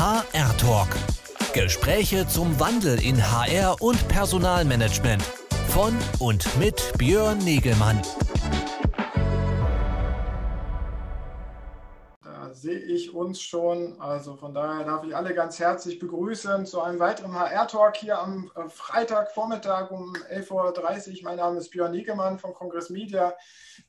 HR Talk. Gespräche zum Wandel in HR und Personalmanagement. Von und mit Björn Negelmann. Da sehe ich uns schon. Also von daher darf ich alle ganz herzlich begrüßen zu einem weiteren HR-Talk hier am äh, Freitagvormittag um 11.30 Uhr. Mein Name ist Björn Negelmann von Kongress Media.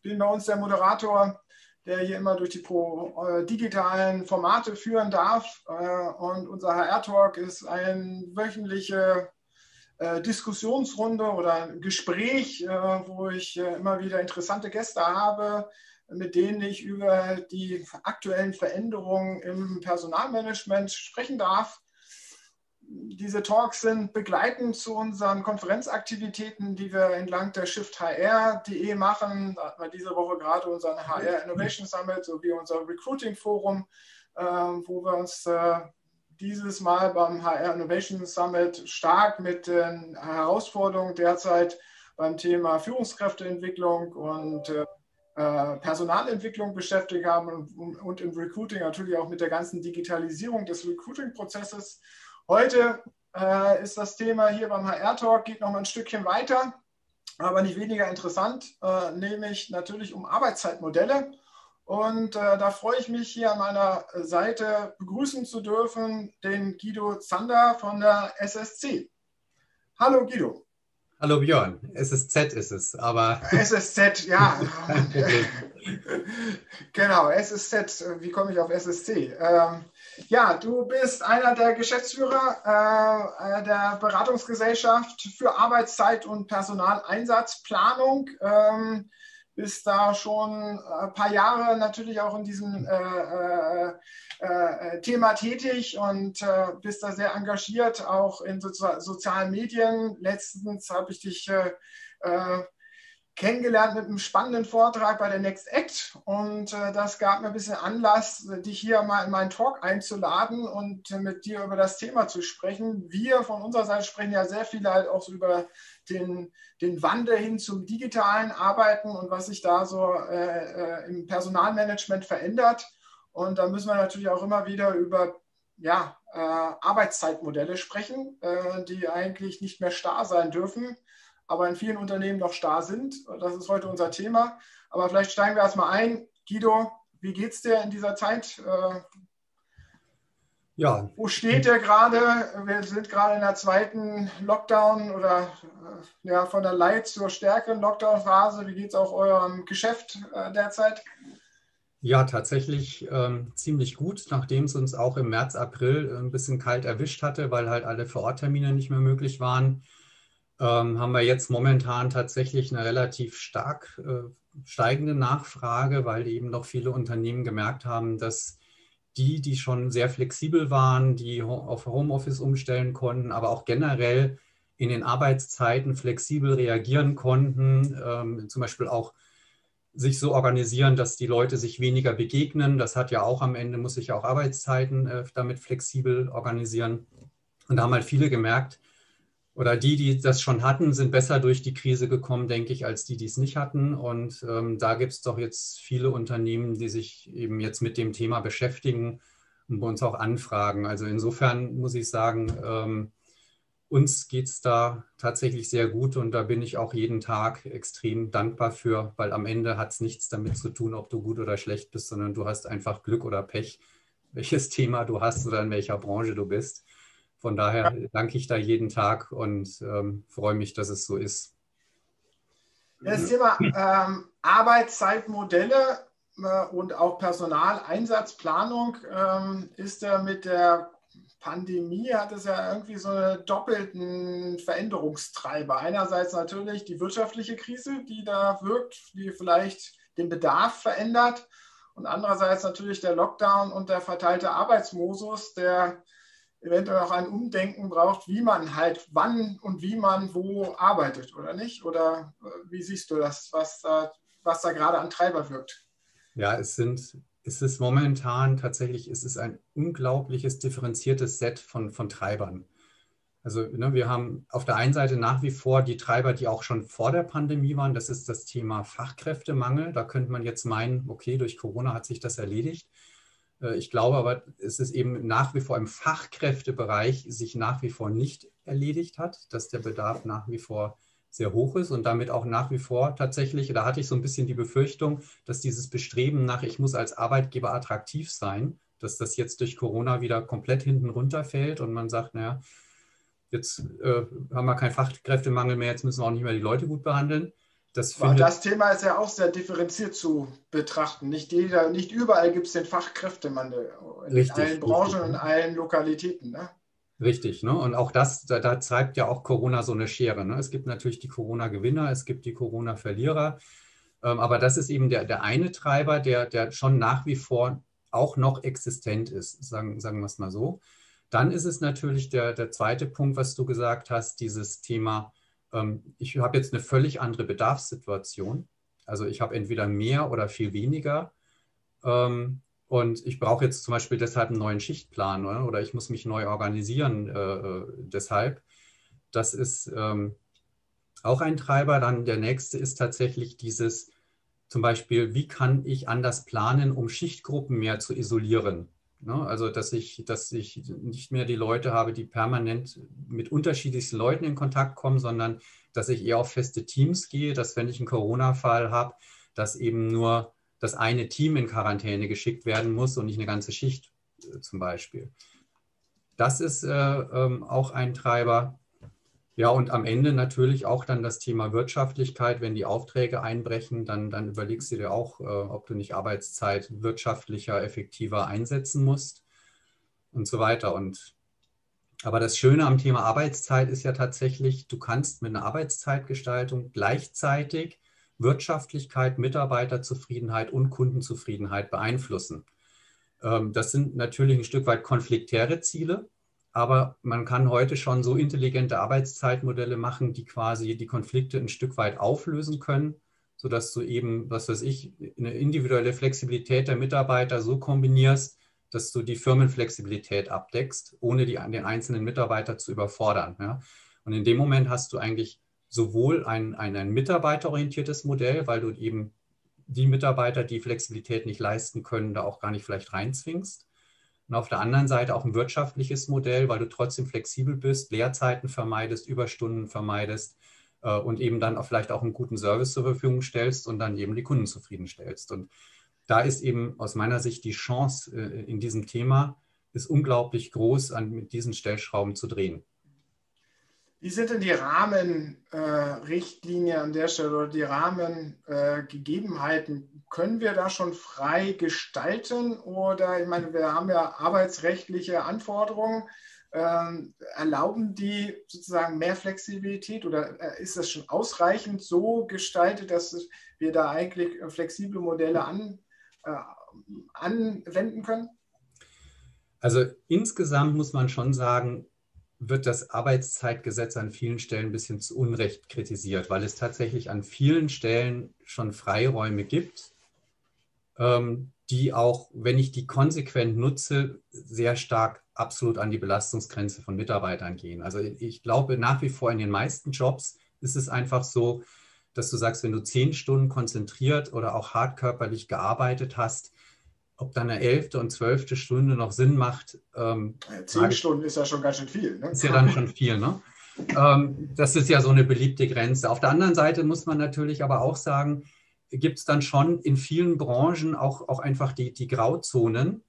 Bin bei uns der Moderator der hier immer durch die pro, äh, digitalen Formate führen darf. Äh, und unser HR-Talk ist eine wöchentliche äh, Diskussionsrunde oder ein Gespräch, äh, wo ich äh, immer wieder interessante Gäste habe, mit denen ich über die aktuellen Veränderungen im Personalmanagement sprechen darf diese Talks sind begleitend zu unseren Konferenzaktivitäten, die wir entlang der shifthr.de machen. Da hatten wir diese Woche gerade unseren HR Innovation Summit sowie unser Recruiting Forum, äh, wo wir uns äh, dieses Mal beim HR Innovation Summit stark mit den Herausforderungen derzeit beim Thema Führungskräfteentwicklung und äh, Personalentwicklung beschäftigt haben und, und im Recruiting natürlich auch mit der ganzen Digitalisierung des Recruiting-Prozesses. Heute äh, ist das Thema hier beim HR-Talk, geht noch mal ein Stückchen weiter, aber nicht weniger interessant, äh, nämlich natürlich um Arbeitszeitmodelle. Und äh, da freue ich mich hier an meiner Seite begrüßen zu dürfen den Guido Zander von der SSC. Hallo Guido. Hallo Björn, SSZ ist es, aber. SSZ, ja. genau, SSZ, wie komme ich auf SSC? Ähm, ja, du bist einer der Geschäftsführer äh, der Beratungsgesellschaft für Arbeitszeit und Personaleinsatzplanung. Ähm, bist da schon ein paar Jahre natürlich auch in diesem äh, äh, äh Thema tätig und äh, bist da sehr engagiert, auch in Sozi sozialen Medien. Letztens habe ich dich äh, kennengelernt mit einem spannenden Vortrag bei der Next Act und äh, das gab mir ein bisschen Anlass, dich hier mal in meinen Talk einzuladen und mit dir über das Thema zu sprechen. Wir von unserer Seite sprechen ja sehr viel halt auch so über den, den Wandel hin zum digitalen Arbeiten und was sich da so äh, äh im Personalmanagement verändert. Und da müssen wir natürlich auch immer wieder über ja, äh, Arbeitszeitmodelle sprechen, äh, die eigentlich nicht mehr starr sein dürfen aber in vielen Unternehmen noch starr sind. Das ist heute unser Thema. Aber vielleicht steigen wir erstmal ein. Guido, wie geht es dir in dieser Zeit? Äh, ja. Wo steht ihr gerade? Wir sind gerade in der zweiten Lockdown oder äh, ja, von der Light zur stärkeren Lockdown-Phase. Wie geht es auch eurem Geschäft äh, derzeit? Ja, tatsächlich ähm, ziemlich gut, nachdem es uns auch im März, April ein bisschen kalt erwischt hatte, weil halt alle Vororttermine nicht mehr möglich waren ähm, haben wir jetzt momentan tatsächlich eine relativ stark äh, steigende Nachfrage, weil eben noch viele Unternehmen gemerkt haben, dass die, die schon sehr flexibel waren, die auf Homeoffice umstellen konnten, aber auch generell in den Arbeitszeiten flexibel reagieren konnten, ähm, zum Beispiel auch sich so organisieren, dass die Leute sich weniger begegnen. Das hat ja auch am Ende, muss sich ja auch Arbeitszeiten äh, damit flexibel organisieren. Und da haben halt viele gemerkt, oder die, die das schon hatten, sind besser durch die Krise gekommen, denke ich, als die, die es nicht hatten. Und ähm, da gibt es doch jetzt viele Unternehmen, die sich eben jetzt mit dem Thema beschäftigen und bei uns auch anfragen. Also insofern muss ich sagen, ähm, uns geht es da tatsächlich sehr gut und da bin ich auch jeden Tag extrem dankbar für, weil am Ende hat es nichts damit zu tun, ob du gut oder schlecht bist, sondern du hast einfach Glück oder Pech, welches Thema du hast oder in welcher Branche du bist. Von daher danke ich da jeden Tag und ähm, freue mich, dass es so ist. Das Thema ähm, Arbeitszeitmodelle äh, und auch Personaleinsatzplanung ähm, ist ja mit der Pandemie hat es ja irgendwie so einen doppelten Veränderungstreiber. Einerseits natürlich die wirtschaftliche Krise, die da wirkt, die vielleicht den Bedarf verändert. Und andererseits natürlich der Lockdown und der verteilte Arbeitsmodus, der eventuell auch ein Umdenken braucht, wie man halt wann und wie man wo arbeitet, oder nicht? Oder äh, wie siehst du das, was da, was da gerade an Treiber wirkt? Ja, es sind, es ist momentan tatsächlich, es ist ein unglaubliches differenziertes Set von, von Treibern. Also ne, wir haben auf der einen Seite nach wie vor die Treiber, die auch schon vor der Pandemie waren. Das ist das Thema Fachkräftemangel. Da könnte man jetzt meinen, okay, durch Corona hat sich das erledigt. Äh, ich glaube aber, es ist eben nach wie vor im Fachkräftebereich sich nach wie vor nicht erledigt hat, dass der Bedarf nach wie vor sehr hoch ist und damit auch nach wie vor tatsächlich, da hatte ich so ein bisschen die Befürchtung, dass dieses Bestreben nach, ich muss als Arbeitgeber attraktiv sein, dass das jetzt durch Corona wieder komplett hinten runterfällt und man sagt, naja, jetzt äh, haben wir keinen Fachkräftemangel mehr, jetzt müssen wir auch nicht mehr die Leute gut behandeln. Das, das, Thema ist ja auch sehr differenziert zu betrachten. Nicht, jeder, nicht überall gibt es den Fachkräftemangel. In richtig, allen Branchen und in allen Lokalitäten. Ne? Richtig, ne? Und auch das, da, da, treibt ja auch Corona so eine Schere. Ne? Es gibt natürlich die Corona-Gewinner, es gibt die Corona-Verlierer. Ähm, aber das ist eben der, der eine Treiber, der, der schon nach wie vor auch noch existent ist, sagen, sagen wir es mal so. Dann ist es natürlich der, der zweite Punkt, was du gesagt hast, dieses Thema ähm, ich habe jetzt eine völlig andere Bedarfssituation. Also ich habe entweder mehr oder viel weniger. Ähm, und ich brauche jetzt zum Beispiel deshalb einen neuen Schichtplan oder, oder ich muss mich neu organisieren äh, äh, deshalb. Das ist ähm, auch ein Treiber. Dann der nächste ist tatsächlich dieses, zum Beispiel, wie kann ich anders planen, um Schichtgruppen mehr zu isolieren? Ne? Also, dass ich, dass ich nicht mehr die Leute habe, die permanent mit unterschiedlichsten Leuten in Kontakt kommen, sondern dass ich eher auf feste Teams gehe, dass wenn ich einen Corona-Fall habe, dass eben nur das eine Team in Quarantäne geschickt werden muss und nicht eine ganze Schicht äh, zum Beispiel. Das ist äh, ähm, auch ein Treiber. Ja, und am Ende natürlich auch dann das Thema Wirtschaftlichkeit. Wenn die Aufträge einbrechen, dann, dann überlegst du dir auch, äh, ob du nicht Arbeitszeit wirtschaftlicher, effektiver einsetzen musst und so weiter. Und aber das Schöne am Thema Arbeitszeit ist ja tatsächlich, du kannst mit einer Arbeitszeitgestaltung gleichzeitig Wirtschaftlichkeit, Mitarbeiterzufriedenheit und Kundenzufriedenheit beeinflussen. Ähm, das sind natürlich ein Stück weit konfliktäre Ziele, aber man kann heute schon so intelligente Arbeitszeitmodelle machen, die quasi die Konflikte ein Stück weit auflösen können, sodass du eben, was weiß ich, eine individuelle Flexibilität der Mitarbeiter so kombinierst, dass du die Firmenflexibilität abdeckst, ohne die, den einzelnen Mitarbeiter zu überfordern. Ja? Und in dem Moment hast du eigentlich sowohl ein, ein, ein mitarbeiterorientiertes Modell, weil du eben die Mitarbeiter, die Flexibilität nicht leisten können, da auch gar nicht vielleicht reinzwingst. Und auf der anderen Seite auch ein wirtschaftliches Modell, weil du trotzdem flexibel bist, Leerzeiten vermeidest, Überstunden vermeidest äh, und eben dann auch vielleicht auch einen guten Service zur Verfügung stellst und dann eben die Kunden zufriedenstellst. Und da ist eben aus meiner Sicht die Chance äh, in diesem Thema ist unglaublich groß, an mit diesen Stellschrauben zu drehen. Wie sind denn die Rahmenrichtlinien äh, an der Stelle oder die Rahmengegebenheiten? Äh, Können wir da schon frei gestalten oder ich meine, wir haben ja arbeitsrechtliche Anforderungen. Ähm, erlauben die sozusagen mehr Flexibilität oder äh, ist das schon ausreichend so gestaltet, dass wir da eigentlich flexible Modelle an, äh, anwenden können? Also insgesamt muss man schon sagen, wird das Arbeitszeitgesetz an vielen Stellen ein bisschen zu Unrecht kritisiert, weil es tatsächlich an vielen Stellen schon Freiräume gibt, ähm, die auch, wenn ich die konsequent nutze, sehr stark absolut an die Belastungsgrenze von Mitarbeitern gehen. Also ich glaube nach wie vor in den meisten Jobs ist es einfach so, dass du sagst, wenn du zehn Stunden konzentriert oder auch hartkörperlich gearbeitet hast, ob dann eine elfte und zwölfte Stunde noch Sinn macht. Ähm, zehn Stunden ist ja schon ganz schön viel. Ne? Ist ja dann schon viel. Ne? Ähm, das ist ja so eine beliebte Grenze. Auf der anderen Seite muss man natürlich aber auch sagen, gibt es dann schon in vielen Branchen auch, auch einfach die, die Grauzonen.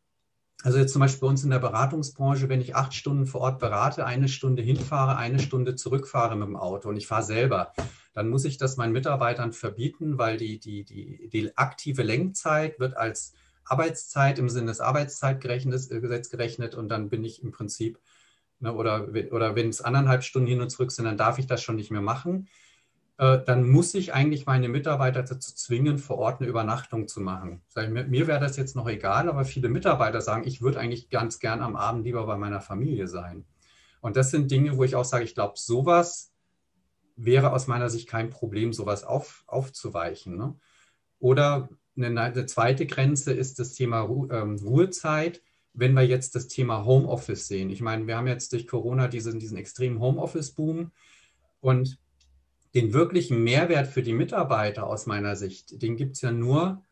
Also jetzt zum Beispiel bei uns in der Beratungsbranche, wenn ich acht Stunden vor Ort berate, eine Stunde hinfahre, eine Stunde zurückfahre mit dem Auto und ich fahre selber, dann muss ich das meinen Mitarbeitern verbieten, weil die, die, die, die aktive Lenkzeit wird als Arbeitszeit im Sinne des Arbeitszeitgesetzes äh, gerechnet und dann bin ich im Prinzip, ne, oder, oder wenn es anderthalb Stunden hin und zurück sind, dann darf ich das schon nicht mehr machen. Äh, dann muss ich eigentlich meine Mitarbeiter dazu zwingen, vor Ort eine Übernachtung zu machen. Mir, mir wäre das jetzt noch egal, aber viele Mitarbeiter sagen, ich würde eigentlich ganz gern am Abend lieber bei meiner Familie sein. Und das sind Dinge, wo ich auch sage, ich glaube, sowas wäre aus meiner Sicht kein Problem, sowas auf, aufzuweichen. Ne? Oder eine, zweite Grenze ist das Thema ähm, Ruhezeit. Wenn wir jetzt das Thema Homeoffice sehen, ich meine, wir haben jetzt durch Corona diesen, diesen extremen Homeoffice-Boom und den wirklichen Mehrwert für die Mitarbeiter aus meiner Sicht, den gibt es ja nur,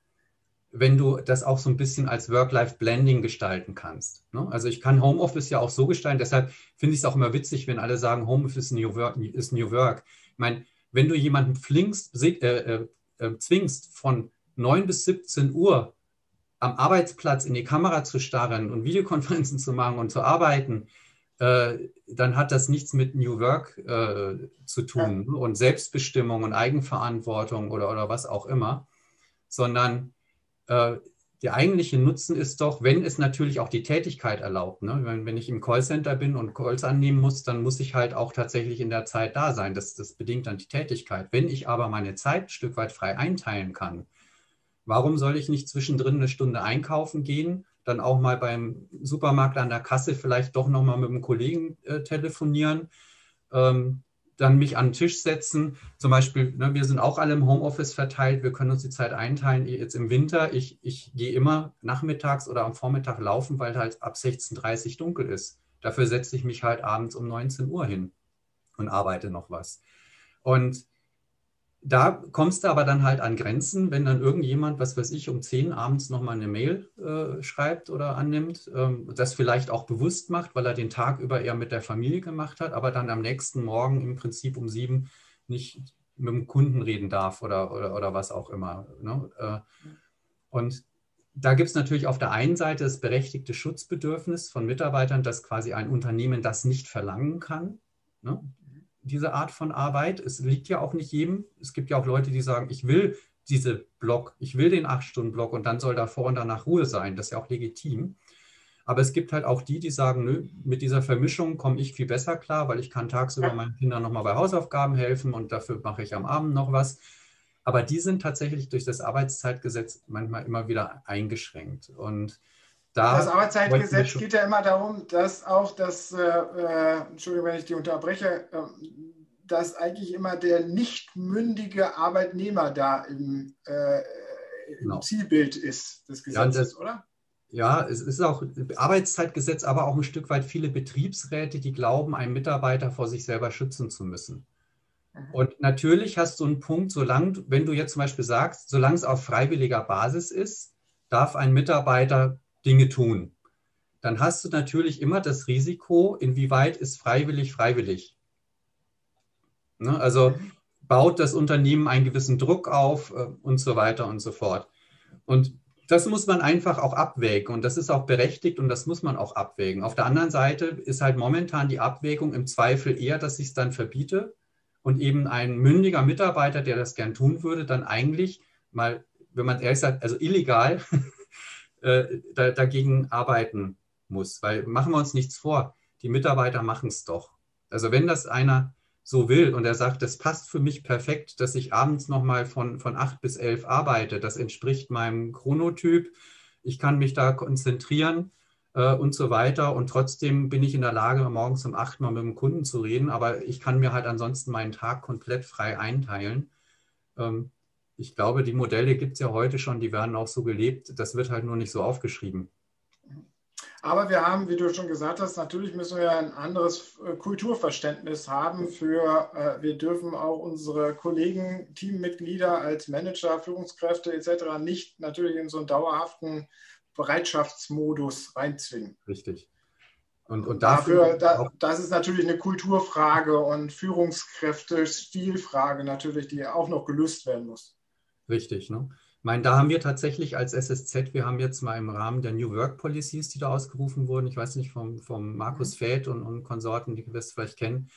wenn du das auch so ein bisschen als Work-Life-Blending gestalten kannst. Ne? Also ich kann Homeoffice ja auch so gestalten, deshalb finde ich es auch immer witzig, wenn alle sagen, Homeoffice ist New Work. Ist New Work. Ich meine, wenn du jemanden flingst, äh, äh, äh, zwingst, von 9 bis 17 Uhr am Arbeitsplatz in die Kamera zu starren und Videokonferenzen zu machen und zu arbeiten, äh, dann hat das nichts mit New Work äh, zu tun ja. und Selbstbestimmung und Eigenverantwortung oder, oder was auch immer, sondern äh, der eigentliche Nutzen ist doch, wenn es natürlich auch die Tätigkeit erlaubt. Ne? Wenn, wenn, ich im Callcenter bin und Calls annehmen muss, dann muss ich halt auch tatsächlich in der Zeit da sein. Das, das bedingt dann die Tätigkeit. Wenn ich aber meine Zeit ein Stück weit frei einteilen kann, warum soll ich nicht zwischendrin eine Stunde einkaufen gehen, dann auch mal beim Supermarkt an der Kasse vielleicht doch nochmal mit einem Kollegen äh, telefonieren? Ähm, dann mich an den Tisch setzen. Zum Beispiel, ne, wir sind auch alle im Homeoffice verteilt, wir können uns die Zeit einteilen. Jetzt im Winter, ich, ich gehe immer nachmittags oder am Vormittag laufen, weil halt ab 16.30 Uhr dunkel ist. Dafür setze ich mich halt abends um 19 Uhr hin und arbeite noch was. Und da kommst du aber dann halt an Grenzen, wenn dann irgendjemand, was weiß ich, um 10 abends nochmal eine Mail äh, schreibt oder annimmt, ähm, das vielleicht auch bewusst macht, weil er den Tag über eher mit der Familie gemacht hat, aber dann am nächsten Morgen im Prinzip um sieben nicht mit dem Kunden reden darf oder, oder, oder was auch immer. Ne? Äh, und da gibt es natürlich auf der einen Seite das berechtigte Schutzbedürfnis von Mitarbeitern, dass quasi ein Unternehmen das nicht verlangen kann. Ne? Diese Art von Arbeit. Es liegt ja auch nicht jedem. Es gibt ja auch Leute, die sagen, ich will diese Block, ich will den 8-Stunden-Block und dann soll davor und danach Ruhe sein. Das ist ja auch legitim. Aber es gibt halt auch die, die sagen, nö, mit dieser Vermischung komme ich viel besser klar, weil ich kann tagsüber meinen Kindern nochmal bei Hausaufgaben helfen und dafür mache ich am Abend noch was. Aber die sind tatsächlich durch das Arbeitszeitgesetz manchmal immer wieder eingeschränkt. Und da das Arbeitszeitgesetz geht ja immer darum, dass auch das, äh, äh, Entschuldigung, wenn ich die unterbreche, äh, dass eigentlich immer der nicht mündige Arbeitnehmer da im, äh, genau. im Zielbild ist des Gesetzes, ja, das, oder? Ja, es ist auch Arbeitszeitgesetz, aber auch ein Stück weit viele Betriebsräte, die glauben, einen Mitarbeiter vor sich selber schützen zu müssen. Mhm. Und natürlich hast du einen Punkt, solange, wenn du jetzt zum Beispiel sagst, solange es auf freiwilliger Basis ist, darf ein Mitarbeiter Dinge tun, dann hast du natürlich immer das Risiko, inwieweit ist freiwillig freiwillig. Ne? Also baut das Unternehmen einen gewissen Druck auf äh, und so weiter und so fort. Und das muss man einfach auch abwägen und das ist auch berechtigt und das muss man auch abwägen. Auf der anderen Seite ist halt momentan die Abwägung im Zweifel eher, dass ich es dann verbiete und eben ein mündiger Mitarbeiter, der das gern tun würde, dann eigentlich mal, wenn man ehrlich sagt, also illegal äh, da, dagegen arbeiten muss. Weil machen wir uns nichts vor, die Mitarbeiter machen es doch. Also wenn das einer so will und er sagt, das passt für mich perfekt, dass ich abends nochmal von, von 8 bis 11 arbeite, das entspricht meinem Chronotyp, ich kann mich da konzentrieren äh, und so weiter und trotzdem bin ich in der Lage, morgens um 8 mal mit dem Kunden zu reden, aber ich kann mir halt ansonsten meinen Tag komplett frei einteilen. Ähm, ich glaube, die Modelle gibt es ja heute schon, die werden auch so gelebt. Das wird halt nur nicht so aufgeschrieben. Aber wir haben, wie du schon gesagt hast, natürlich müssen wir ein anderes äh, Kulturverständnis haben für, äh, wir dürfen auch unsere Kollegen, Teammitglieder als Manager, Führungskräfte etc. nicht natürlich in so einen dauerhaften Bereitschaftsmodus reinzwingen. Richtig. Und, und dafür, da, das ist natürlich eine Kulturfrage und Führungskräfte, Stilfrage natürlich, die auch noch gelöst werden muss. Richtig, ne? Ich meine, da haben wir tatsächlich als SSZ, wir haben jetzt mal im Rahmen der New Work Policies, die da ausgerufen wurden, ich weiß nicht, vom, vom Markus mhm. Feld und, und Konsorten, die wir es vielleicht kennen,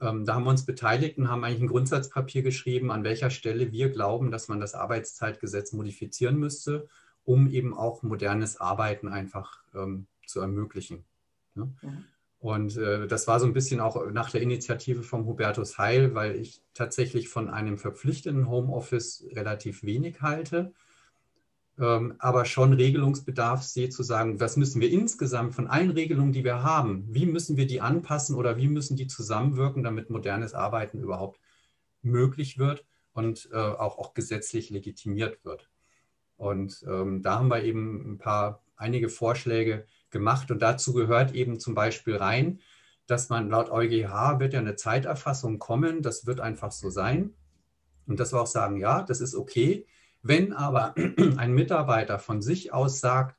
ähm, da haben wir uns beteiligt und haben eigentlich ein Grundsatzpapier geschrieben, an welcher Stelle wir glauben, dass man das Arbeitszeitgesetz modifizieren müsste, um eben auch modernes Arbeiten einfach ähm, zu ermöglichen. Ne? Mhm. Und äh, das war so ein bisschen auch nach der Initiative vom Hubertus Heil, weil ich tatsächlich von einem verpflichtenden Homeoffice relativ wenig halte, ähm, aber schon Regelungsbedarf sehe zu sagen, was müssen wir insgesamt von allen Regelungen, die wir haben, wie müssen wir die anpassen oder wie müssen die zusammenwirken, damit modernes Arbeiten überhaupt möglich wird und äh, auch, auch gesetzlich legitimiert wird. Und ähm, da haben wir eben ein paar, einige Vorschläge, gemacht. Und dazu gehört eben zum Beispiel rein, dass man laut EuGH wird ja eine Zeiterfassung kommen. Das wird einfach so sein. Und dass wir auch sagen, ja, das ist okay. Wenn aber ein Mitarbeiter von sich aus sagt,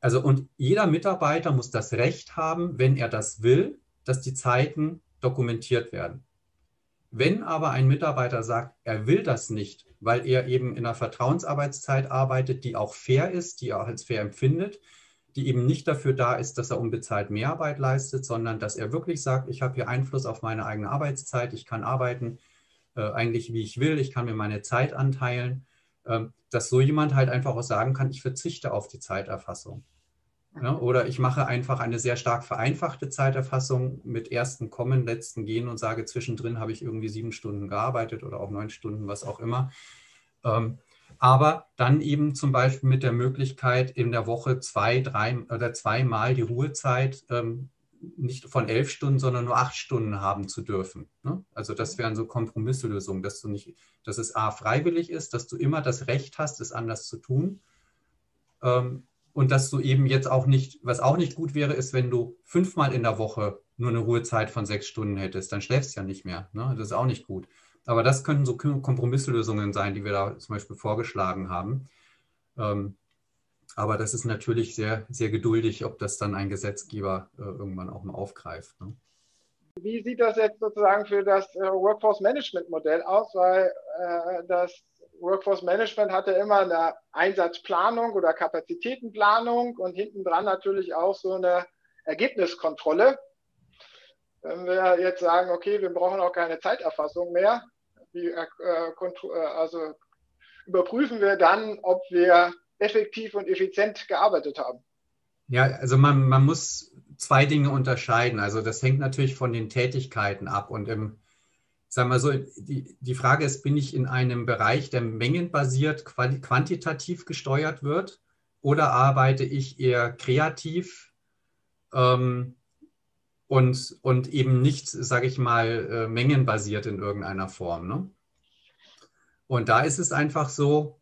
also und jeder Mitarbeiter muss das Recht haben, wenn er das will, dass die Zeiten dokumentiert werden. Wenn aber ein Mitarbeiter sagt, er will das nicht, weil er eben in einer Vertrauensarbeitszeit arbeitet, die auch fair ist, die er als fair empfindet, die eben nicht dafür da ist, dass er unbezahlt Mehrarbeit leistet, sondern dass er wirklich sagt, ich habe hier Einfluss auf meine eigene Arbeitszeit, ich kann arbeiten äh, eigentlich wie ich will, ich kann mir meine Zeit anteilen, äh, dass so jemand halt einfach auch sagen kann, ich verzichte auf die Zeiterfassung. Ja, oder ich mache einfach eine sehr stark vereinfachte Zeiterfassung mit ersten Kommen, letzten Gehen und sage, zwischendrin habe ich irgendwie sieben Stunden gearbeitet oder auch neun Stunden, was auch immer. Ähm, aber dann eben zum Beispiel mit der Möglichkeit, in der Woche zwei, drei oder zweimal die Ruhezeit ähm, nicht von elf Stunden, sondern nur acht Stunden haben zu dürfen. Ne? Also das wären so Kompromisslösungen, dass du nicht, dass es A freiwillig ist, dass du immer das Recht hast, es anders zu tun. Ähm, und dass du eben jetzt auch nicht, was auch nicht gut wäre, ist, wenn du fünfmal in der Woche nur eine Ruhezeit von sechs Stunden hättest, dann schläfst du ja nicht mehr. Ne? Das ist auch nicht gut. Aber das können so Kompromisslösungen sein, die wir da zum Beispiel vorgeschlagen haben. Ähm, aber das ist natürlich sehr, sehr geduldig, ob das dann ein Gesetzgeber äh, irgendwann auch mal aufgreift. Ne? Wie sieht das jetzt sozusagen für das äh, Workforce Management Modell aus? Weil äh, das Workforce Management hatte immer eine Einsatzplanung oder Kapazitätenplanung und hinten dran natürlich auch so eine Ergebniskontrolle. Wenn wir jetzt sagen, okay, wir brauchen auch keine Zeiterfassung mehr, wie, äh, äh also überprüfen wir dann, ob wir effektiv und effizient gearbeitet haben. Ja, also man, man muss zwei Dinge unterscheiden. Also das hängt natürlich von den Tätigkeiten ab und im sagen wir so, die, die Frage ist, bin ich in einem Bereich, der mengenbasiert quantitativ gesteuert wird oder arbeite ich eher kreativ ähm, und, und eben nicht, sage ich mal, äh, mengenbasiert in irgendeiner Form. Ne? Und da ist es einfach so,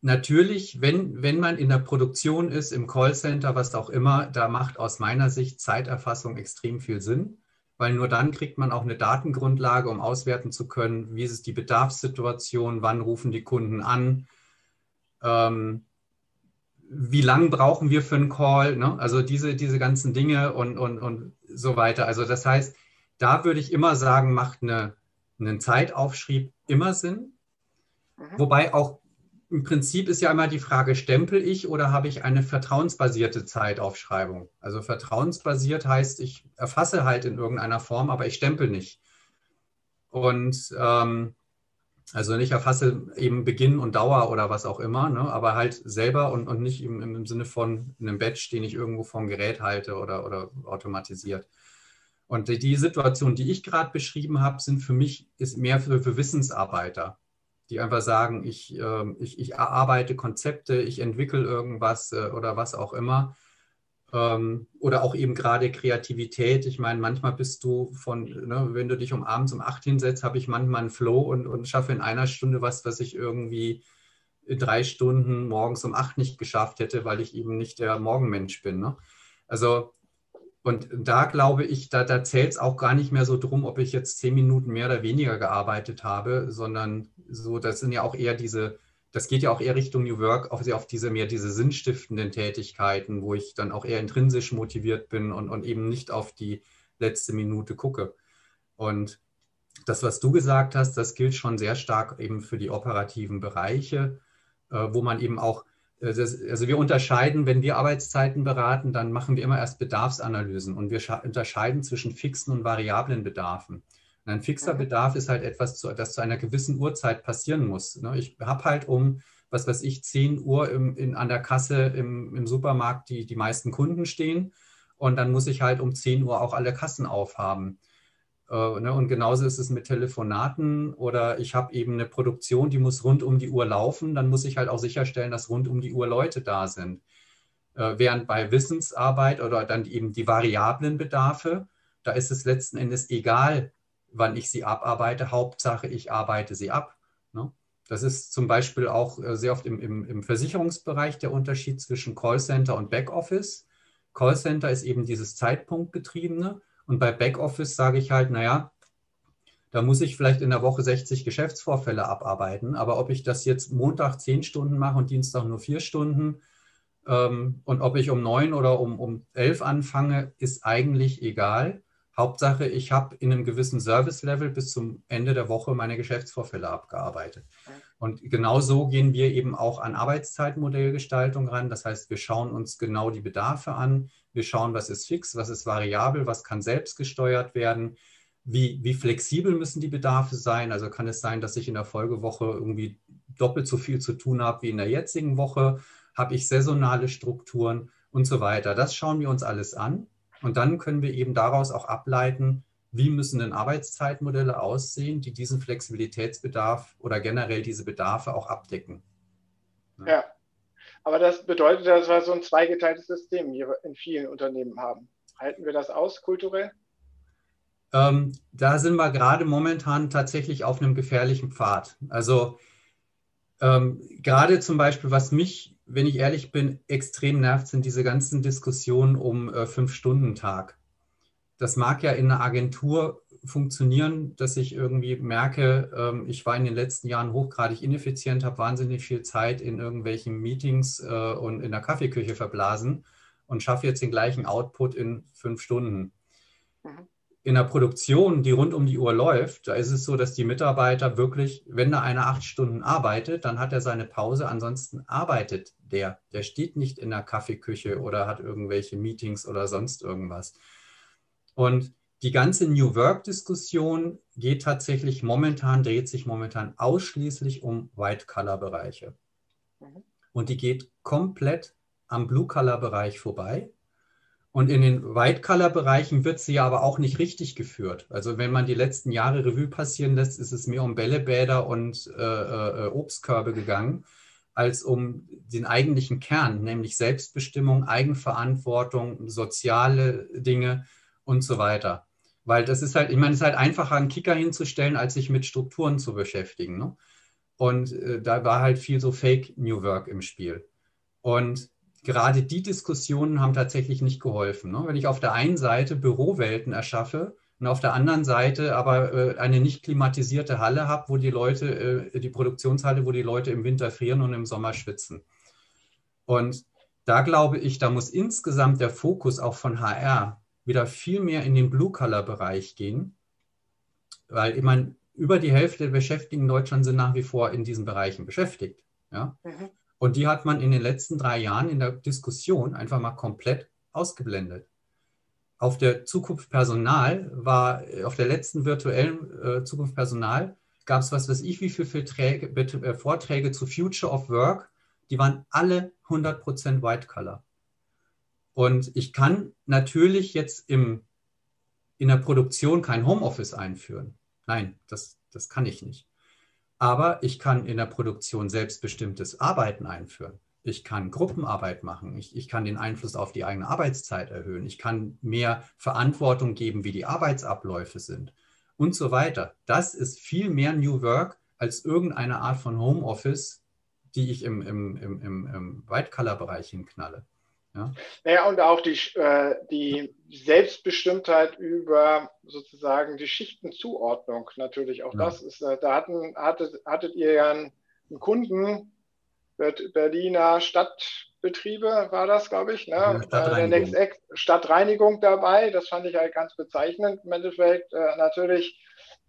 natürlich, wenn, wenn man in der Produktion ist, im Callcenter, was auch immer, da macht aus meiner Sicht Zeiterfassung extrem viel Sinn weil nur dann kriegt man auch eine Datengrundlage, um auswerten zu können, wie ist die Bedarfssituation, wann rufen die Kunden an, ähm, wie lange brauchen wir für einen Call, ne? also diese, diese ganzen Dinge und, und, und so weiter. Also das heißt, da würde ich immer sagen, macht eine, einen Zeitaufschrieb immer Sinn. Mhm. Wobei auch im Prinzip ist ja immer die Frage, stempel ich oder habe ich eine vertrauensbasierte Zeitaufschreibung? Also vertrauensbasiert heißt, ich erfasse halt in irgendeiner Form, aber ich stempel nicht. Und ähm, also nicht erfasse eben Beginn und Dauer oder was auch immer, ne, aber halt selber und, und nicht im, im Sinne von einem Badge, den ich irgendwo vom Gerät halte oder, oder automatisiert. Und die, die Situation, die ich gerade beschrieben habe, sind für mich ist mehr für, für Wissensarbeiter die einfach sagen, ich, äh, ich, ich erarbeite Konzepte, ich entwickle irgendwas äh, oder was auch immer. Ähm, oder auch eben gerade Kreativität. Ich meine, manchmal bist du von, ne, wenn du dich um abends um acht hinsetzt, habe ich manchmal einen Flow und, und schaffe in einer Stunde was, was ich irgendwie in drei Stunden morgens um acht nicht geschafft hätte, weil ich eben nicht der Morgenmensch bin. Ne? Also und da glaube ich, da, da zählt es auch gar nicht mehr so drum, ob ich jetzt zehn Minuten mehr oder weniger gearbeitet habe, sondern so, das sind ja auch eher diese, das geht ja auch eher Richtung New Work, auf, auf diese mehr diese sinnstiftenden Tätigkeiten, wo ich dann auch eher intrinsisch motiviert bin und, und eben nicht auf die letzte Minute gucke. Und das, was du gesagt hast, das gilt schon sehr stark eben für die operativen Bereiche, äh, wo man eben auch äh, also wir unterscheiden, wenn wir Arbeitszeiten beraten, dann machen wir immer erst Bedarfsanalysen und wir unterscheiden zwischen fixen und variablen Bedarfen. Und ein fixer mhm. Bedarf ist halt etwas, das zu einer gewissen Uhrzeit passieren muss. Ne? Ich habe halt um, was weiß ich, 10 Uhr im, in, an der Kasse im, im Supermarkt die, die meisten Kunden stehen und dann muss ich halt um 10 Uhr auch alle Kassen aufhaben. Äh, ne? Und genauso ist es mit Telefonaten oder ich habe eben eine Produktion, die muss rund um die Uhr laufen. Dann muss ich halt auch sicherstellen, dass rund um die Uhr Leute da sind. Äh, während bei Wissensarbeit oder dann eben die variablen Bedarfe, da ist es letzten Endes egal, wann ich sie abarbeite. Hauptsache, ich arbeite sie ab. Ne? Das ist zum Beispiel auch äh, sehr oft im, im, im Versicherungsbereich der Unterschied zwischen Callcenter und Backoffice. Callcenter ist eben dieses Zeitpunktgetriebene und bei Backoffice sage ich halt, naja, da muss ich vielleicht in der Woche 60 Geschäftsvorfälle abarbeiten. Aber ob ich das jetzt Montag 10 Stunden mache und Dienstag nur 4 Stunden ähm, und ob ich um 9 oder um, um 11 anfange, ist eigentlich egal. Hauptsache, ich habe in einem gewissen Service-Level bis zum Ende der Woche meine Geschäftsvorfälle abgearbeitet. Und genau so gehen wir eben auch an Arbeitszeitmodellgestaltung ran. Das heißt, wir schauen uns genau die Bedarfe an. Wir schauen, was ist fix, was ist variabel, was kann selbst gesteuert werden. Wie, wie flexibel müssen die Bedarfe sein? Also kann es sein, dass ich in der Folgewoche irgendwie doppelt so viel zu tun habe wie in der jetzigen Woche? Habe ich saisonale Strukturen und so weiter? Das schauen wir uns alles an. Und dann können wir eben daraus auch ableiten, wie müssen denn Arbeitszeitmodelle aussehen, die diesen Flexibilitätsbedarf oder generell diese Bedarfe auch abdecken. Ja. ja. Aber das bedeutet, dass wir so ein zweigeteiltes System hier in vielen Unternehmen haben. Halten wir das aus kulturell? Ähm, da sind wir gerade momentan tatsächlich auf einem gefährlichen Pfad. Also ähm, gerade zum Beispiel, was mich wenn ich ehrlich bin, extrem nervt, sind diese ganzen Diskussionen um äh, Fünf-Stunden-Tag. Das mag ja in einer Agentur funktionieren, dass ich irgendwie merke, ähm, ich war in den letzten Jahren hochgradig ineffizient, habe wahnsinnig viel Zeit in irgendwelchen Meetings äh, und in der Kaffeeküche verblasen und schaffe jetzt den gleichen Output in fünf Stunden. Mhm in der Produktion, die rund um die Uhr läuft, da ist es so, dass die Mitarbeiter wirklich, wenn da einer acht Stunden arbeitet, dann hat er seine Pause. Ansonsten arbeitet der. Der steht nicht in der Kaffeeküche oder hat irgendwelche Meetings oder sonst irgendwas. Und die ganze New Work-Diskussion geht tatsächlich momentan, dreht sich momentan ausschließlich um White-Color-Bereiche. Mhm. Und die geht komplett am Blue-Color-Bereich vorbei. Und in den White-Color-Bereichen wird sie ja aber auch nicht richtig geführt. Also wenn man die letzten Jahre Revue passieren lässt, ist es mehr um Bällebäder und äh, äh, Obstkörbe gegangen, als um den eigentlichen Kern, nämlich Selbstbestimmung, Eigenverantwortung, soziale Dinge und so weiter. Weil das ist halt, ich meine, es ist halt einfacher, einen Kicker hinzustellen, als sich mit Strukturen zu beschäftigen. Ne? Und äh, da war halt viel so Fake New Work im Spiel. Und gerade die Diskussionen haben tatsächlich nicht geholfen. Ne? Wenn ich auf der einen Seite Bürowelten erschaffe und auf der anderen Seite aber äh, eine nicht klimatisierte Halle habe, wo die Leute, äh, die Produktionshalle, wo die Leute im Winter frieren und im Sommer schwitzen. Und da glaube ich, da muss insgesamt der Fokus auch von HR wieder viel mehr in den Blue-Color-Bereich gehen, weil ich meine, über die Hälfte der Beschäftigten in Deutschland sind nach wie vor in diesen Bereichen beschäftigt. Ja? Mhm. Und die hat man in den letzten drei Jahren in der Diskussion einfach mal komplett ausgeblendet. Auf der Zukunft Personal war, auf der letzten virtuellen äh, Zukunft Personal gab es was weiß ich, wie viele Verträge, äh, Vorträge zu Future of Work. Die waren alle 100% White Color. Und ich kann natürlich jetzt im, in der Produktion kein Homeoffice einführen. Nein, das, das kann ich nicht. Aber ich kann in der Produktion selbstbestimmtes Arbeiten einführen. Ich kann Gruppenarbeit machen. Ich, ich, kann den Einfluss auf die eigene Arbeitszeit erhöhen. Ich kann mehr Verantwortung geben, wie die Arbeitsabläufe sind und so weiter. Das ist viel mehr New Work als irgendeine Art von Homeoffice, die ich im, im, im, im White-Color-Bereich hinknalle. Ja. Naja, und auch die, äh, die Selbstbestimmtheit über sozusagen die Schichtenzuordnung natürlich. Auch ja. das ist, äh, da hatten, hattet, hattet ihr ja einen, einen Kunden, Berliner Stadtbetriebe war das, glaube ich, ne? Ja, Stadtreinigung. Äh, Stadtreinigung dabei. Das fand ich halt ganz bezeichnend. Im Endeffekt äh, natürlich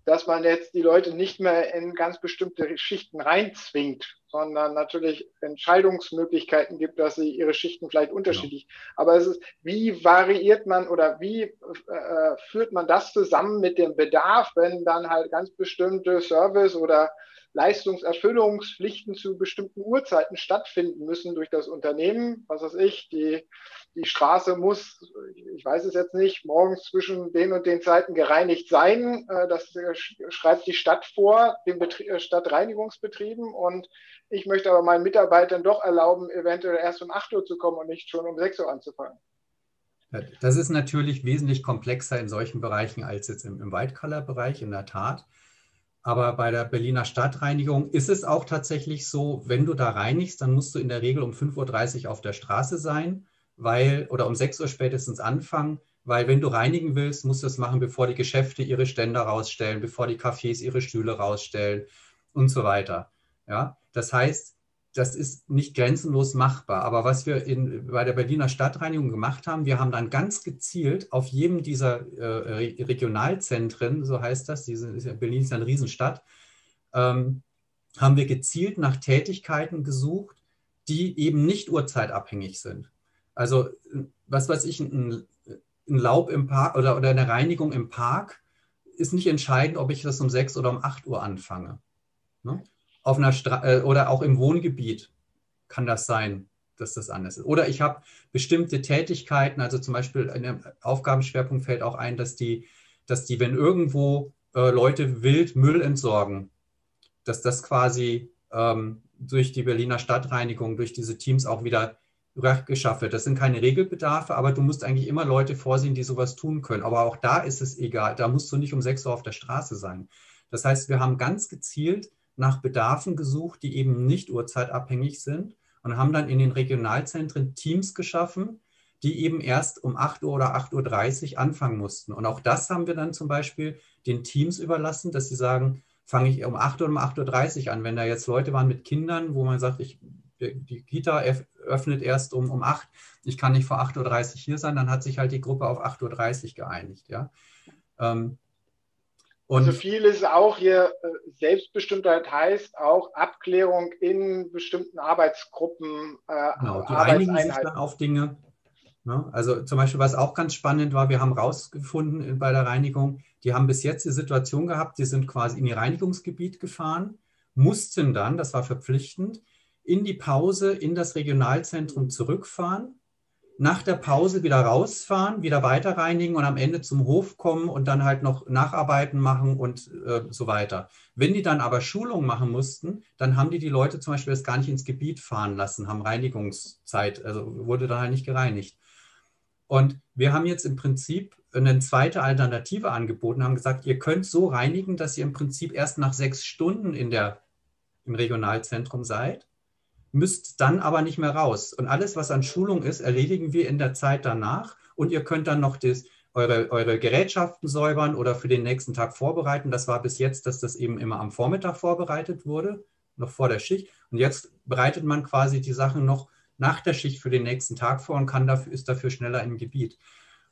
dass man jetzt die Leute nicht mehr in ganz bestimmte Schichten reinzwingt, sondern natürlich Entscheidungsmöglichkeiten gibt, dass sie ihre Schichten vielleicht unterschiedlich. Genau. Aber es ist, wie variiert man oder wie äh, führt man das zusammen mit dem Bedarf, wenn dann halt ganz bestimmte Service oder Leistungserfüllungspflichten zu bestimmten Uhrzeiten stattfinden müssen durch das Unternehmen. Was weiß ich, die, die Straße muss, ich weiß es jetzt nicht, morgens zwischen den und den Zeiten gereinigt sein. Äh, das schreibt die Stadt vor, den Betrie äh, Stadtreinigungsbetrieben. Und ich möchte aber meinen Mitarbeitern doch erlauben, eventuell erst um 8 Uhr zu kommen und nicht schon um 6 Uhr anzufangen. Das ist natürlich wesentlich komplexer in solchen Bereichen als jetzt im, im White-Color-Bereich, in der Tat. Aber bei der Berliner Stadtreinigung ist es auch tatsächlich so, wenn du da reinigst, dann musst du in der Regel um 5.30 Uhr auf der Straße sein, weil, oder um 6 Uhr spätestens anfangen, weil wenn du reinigen willst, musst du das machen, bevor die Geschäfte ihre Ständer rausstellen, bevor die Cafés ihre Stühle rausstellen und so weiter. Ja, das heißt, das ist nicht grenzenlos machbar. Aber was wir in, bei der Berliner Stadtreinigung gemacht haben, wir haben dann ganz gezielt auf jedem dieser äh, Regionalzentren, so heißt das, diese, Berlin ist eine Riesenstadt, ähm, haben wir gezielt nach Tätigkeiten gesucht, die eben nicht uhrzeitabhängig sind. Also was weiß ich, ein, ein Laub im Park oder, oder eine Reinigung im Park ist nicht entscheidend, ob ich das um 6 oder um 8 Uhr anfange. Ne? Auf einer Stra äh, oder auch im Wohngebiet kann das sein, dass das anders ist. Oder ich habe bestimmte Tätigkeiten, also zum Beispiel in dem Aufgabenschwerpunkt fällt auch ein, dass die, dass die, wenn irgendwo äh, Leute wild Müll entsorgen, dass das quasi ähm, durch die Berliner Stadtreinigung, durch diese Teams auch wieder geschafft wird. Das sind keine Regelbedarfe, aber du musst eigentlich immer Leute vorsehen, die sowas tun können. Aber auch da ist es egal. Da musst du nicht um 6 Uhr auf der Straße sein. Das heißt, wir haben ganz gezielt nach Bedarfen gesucht, die eben nicht uhrzeitabhängig sind und haben dann in den Regionalzentren Teams geschaffen, die eben erst um 8 Uhr oder 8.30 Uhr anfangen mussten. Und auch das haben wir dann zum Beispiel den Teams überlassen, dass sie sagen, fange ich um 8 Uhr um 8.30 Uhr an. Wenn da jetzt Leute waren mit Kindern, wo man sagt, ich, die Kita öffnet erst um, um 8, ich kann nicht vor 8.30 Uhr hier sein, dann hat sich halt die Gruppe auf 8.30 Uhr geeinigt. Ja? Ähm, und also viel ist auch hier äh, Selbstbestimmtheit heißt auch Abklärung in bestimmten Arbeitsgruppen. Äh, genau, die einigen sich dann auf Dinge. Ne? Also zum Beispiel, was auch ganz spannend war, wir haben rausgefunden bei der Reinigung, die haben bis jetzt die Situation gehabt, die sind quasi in ihr Reinigungsgebiet gefahren, mussten dann, das war verpflichtend, in die Pause in das Regionalzentrum zurückfahren nach der Pause wieder rausfahren, wieder weiter reinigen und am Ende zum Hof kommen und dann halt noch Nacharbeiten machen und äh, so weiter. Wenn die dann aber Schulung machen mussten, dann haben die die Leute zum Beispiel das gar nicht ins Gebiet fahren lassen, haben Reinigungszeit, also wurde da halt nicht gereinigt. Und wir haben jetzt im Prinzip eine zweite Alternative angeboten, haben gesagt, ihr könnt so reinigen, dass ihr im Prinzip erst nach sechs Stunden in der, im Regionalzentrum seid müsst dann aber nicht mehr raus. Und alles, was an Schulung ist, erledigen wir in der Zeit danach. Und ihr könnt dann noch das, eure, eure Gerätschaften säubern oder für den nächsten Tag vorbereiten. Das war bis jetzt, dass das eben immer am Vormittag vorbereitet wurde, noch vor der Schicht. Und jetzt bereitet man quasi die Sachen noch nach der Schicht für den nächsten Tag vor und kann dafür, ist dafür schneller im Gebiet.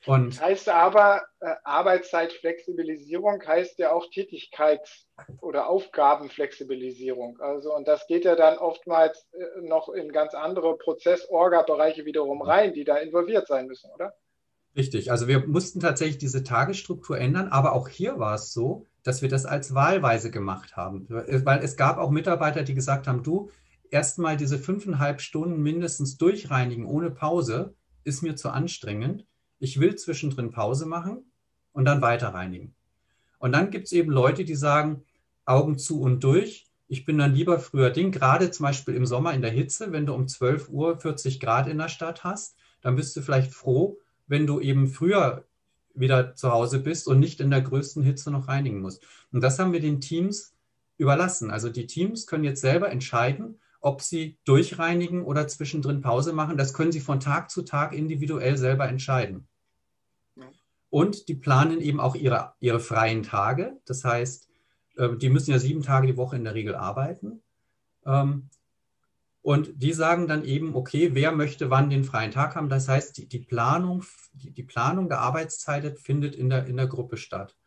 Und das heißt aber, äh, Arbeitszeitflexibilisierung heißt ja auch Tätigkeits- oder Aufgabenflexibilisierung. Also, und das geht ja dann oftmals äh, noch in ganz andere Prozess-Orga-Bereiche wiederum rein, die da involviert sein müssen, oder? Richtig. Also, wir mussten tatsächlich diese Tagesstruktur ändern, aber auch hier war es so, dass wir das als wahlweise gemacht haben. Weil es gab auch Mitarbeiter, die gesagt haben: Du, erstmal diese fünfeinhalb Stunden mindestens durchreinigen ohne Pause ist mir zu anstrengend ich will zwischendrin Pause machen und dann weiter reinigen. Und dann gibt es eben Leute, die sagen, Augen zu und durch. Ich bin dann lieber früher Ding, gerade zum Beispiel im Sommer in der Hitze, wenn du um 12 Uhr 40 Grad in der Stadt hast, dann bist du vielleicht froh, wenn du eben früher wieder zu Hause bist und nicht in der größten Hitze noch reinigen musst. Und das haben wir den Teams überlassen. Also die Teams können jetzt selber entscheiden, ob sie durchreinigen oder zwischendrin Pause machen. Das können sie von Tag zu Tag individuell selber entscheiden. Und die planen eben auch ihre, ihre freien Tage. Das heißt, äh, die müssen ja sieben Tage die Woche in der Regel arbeiten. Ähm, und die sagen dann eben, okay, wer möchte wann den freien Tag haben? Das heißt, die, die Planung, die, die, Planung der Arbeitszeit findet in der, in der Gruppe statt.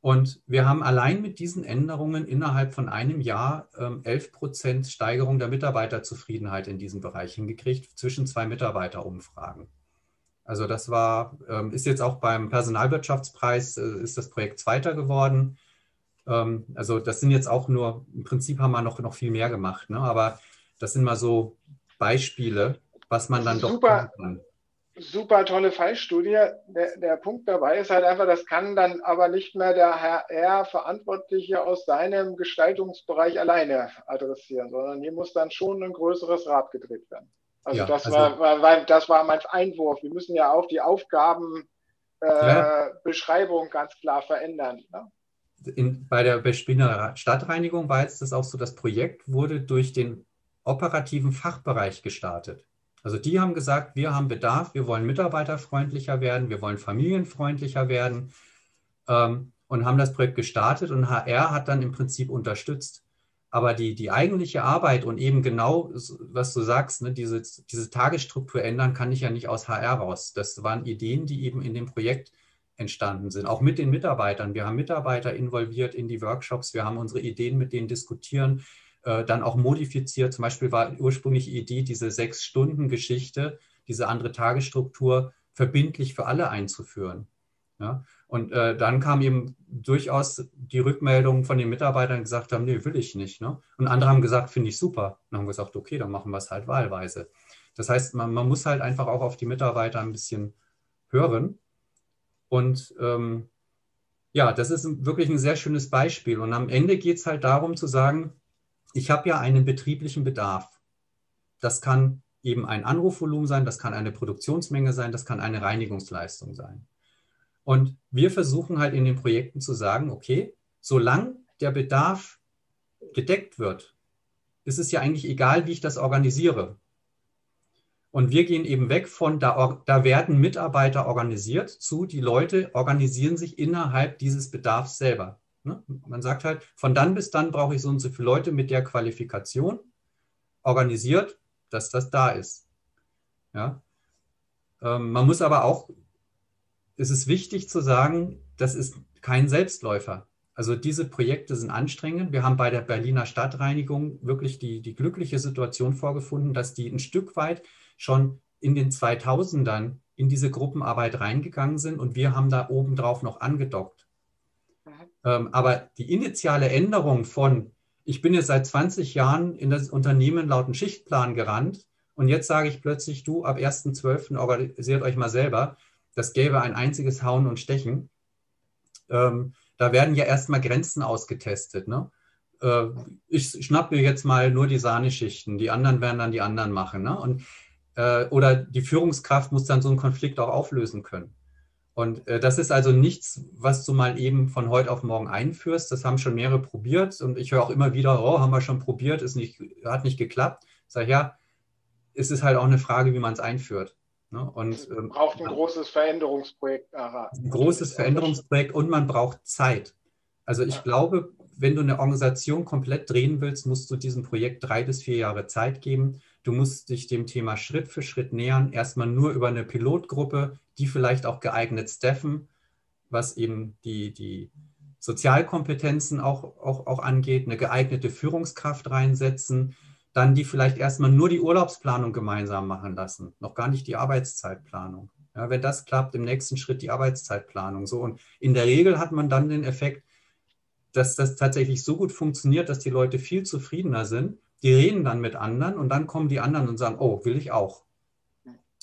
Und wir haben allein mit diesen Änderungen innerhalb von einem Jahr ähm, 11 Prozent Steigerung der Mitarbeiterzufriedenheit in diesem Bereich hingekriegt, zwischen zwei Mitarbeiterumfragen. Also das war, ähm, ist jetzt auch beim Personalwirtschaftspreis, äh, ist das Projekt Zweiter geworden. Ähm, also das sind jetzt auch nur, im Prinzip haben wir noch, noch viel mehr gemacht, ne? aber das sind mal so Beispiele, was man dann super, doch kann. Super tolle Fallstudie. Der, der Punkt dabei ist halt einfach, das kann dann aber nicht mehr der HR-Verantwortliche aus seinem Gestaltungsbereich alleine adressieren, sondern hier muss dann schon ein größeres Rad gedreht werden. Also, ja, das, also war, war, war, das war mein Einwurf. Wir müssen ja auch die Aufgabenbeschreibung äh, ganz klar verändern. Ne? In, bei der Spinner Stadtreinigung war jetzt das auch so, das Projekt wurde durch den operativen Fachbereich gestartet. Also die haben gesagt, wir haben Bedarf, wir wollen mitarbeiterfreundlicher werden, wir wollen familienfreundlicher werden ähm, und haben das Projekt gestartet und HR hat dann im Prinzip unterstützt. Aber die, die eigentliche Arbeit und eben genau, was du sagst, ne, diese, diese Tagesstruktur ändern, kann ich ja nicht aus HR raus. Das waren Ideen, die eben in dem Projekt entstanden sind, auch mit den Mitarbeitern. Wir haben Mitarbeiter involviert in die Workshops, wir haben unsere Ideen mit denen diskutieren, äh, dann auch modifiziert. Zum Beispiel war ursprünglich die Idee, diese Sechs-Stunden-Geschichte, diese andere Tagesstruktur verbindlich für alle einzuführen. Ja? Und äh, dann kam eben durchaus die Rückmeldung von den Mitarbeitern, die gesagt haben, nee, will ich nicht. Ne? Und andere haben gesagt, finde ich super. Und haben gesagt, okay, dann machen wir es halt wahlweise. Das heißt, man, man muss halt einfach auch auf die Mitarbeiter ein bisschen hören. Und ähm, ja, das ist wirklich ein sehr schönes Beispiel. Und am Ende geht es halt darum zu sagen, ich habe ja einen betrieblichen Bedarf. Das kann eben ein Anrufvolumen sein, das kann eine Produktionsmenge sein, das kann eine Reinigungsleistung sein. Und wir versuchen halt in den Projekten zu sagen, okay, solange der Bedarf gedeckt wird, ist es ja eigentlich egal, wie ich das organisiere. Und wir gehen eben weg von, da, da werden Mitarbeiter organisiert, zu, die Leute organisieren sich innerhalb dieses Bedarfs selber. Ne? Man sagt halt, von dann bis dann brauche ich so und so viele Leute mit der Qualifikation organisiert, dass das da ist. Ja? Ähm, man muss aber auch es ist wichtig zu sagen, das ist kein Selbstläufer. Also diese Projekte sind anstrengend. Wir haben bei der Berliner Stadtreinigung wirklich die, die glückliche Situation vorgefunden, dass die ein Stück weit schon in den 2000ern in diese Gruppenarbeit reingegangen sind und wir haben da obendrauf noch angedockt. Mhm. Ähm, aber die initiale Änderung von, ich bin jetzt seit 20 Jahren in das Unternehmen laut einem Schichtplan gerannt und jetzt sage ich plötzlich, du, ab 1.12. organisiert euch mal selber, das gäbe ein einziges Hauen und Stechen. Ähm, da werden ja erstmal Grenzen ausgetestet. Ne? Äh, ich schnappe mir jetzt mal nur die Sahneschichten, die anderen werden dann die anderen machen. Ne? Und, äh, oder die Führungskraft muss dann so einen Konflikt auch auflösen können. Und äh, das ist also nichts, was du mal eben von heute auf morgen einführst. Das haben schon mehrere probiert und ich höre auch immer wieder, oh, haben wir schon probiert, ist nicht, hat nicht geklappt. Sage, ja, es ist halt auch eine Frage, wie man es einführt. Ne? Und, ähm, braucht ein großes Veränderungsprojekt. Aha. Ein großes Veränderungsprojekt und man braucht Zeit. Also ich ja. glaube, wenn du eine Organisation komplett drehen willst, musst du diesem Projekt drei bis vier Jahre Zeit geben. Du musst dich dem Thema Schritt für Schritt nähern. Erstmal nur über eine Pilotgruppe, die vielleicht auch geeignet staffen, was eben die, die Sozialkompetenzen auch, auch, auch angeht, eine geeignete Führungskraft reinsetzen, dann die vielleicht erstmal nur die Urlaubsplanung gemeinsam machen lassen, noch gar nicht die Arbeitszeitplanung. Ja, wenn das klappt, im nächsten Schritt die Arbeitszeitplanung. So und in der Regel hat man dann den Effekt, dass das tatsächlich so gut funktioniert, dass die Leute viel zufriedener sind. Die reden dann mit anderen und dann kommen die anderen und sagen, oh, will ich auch.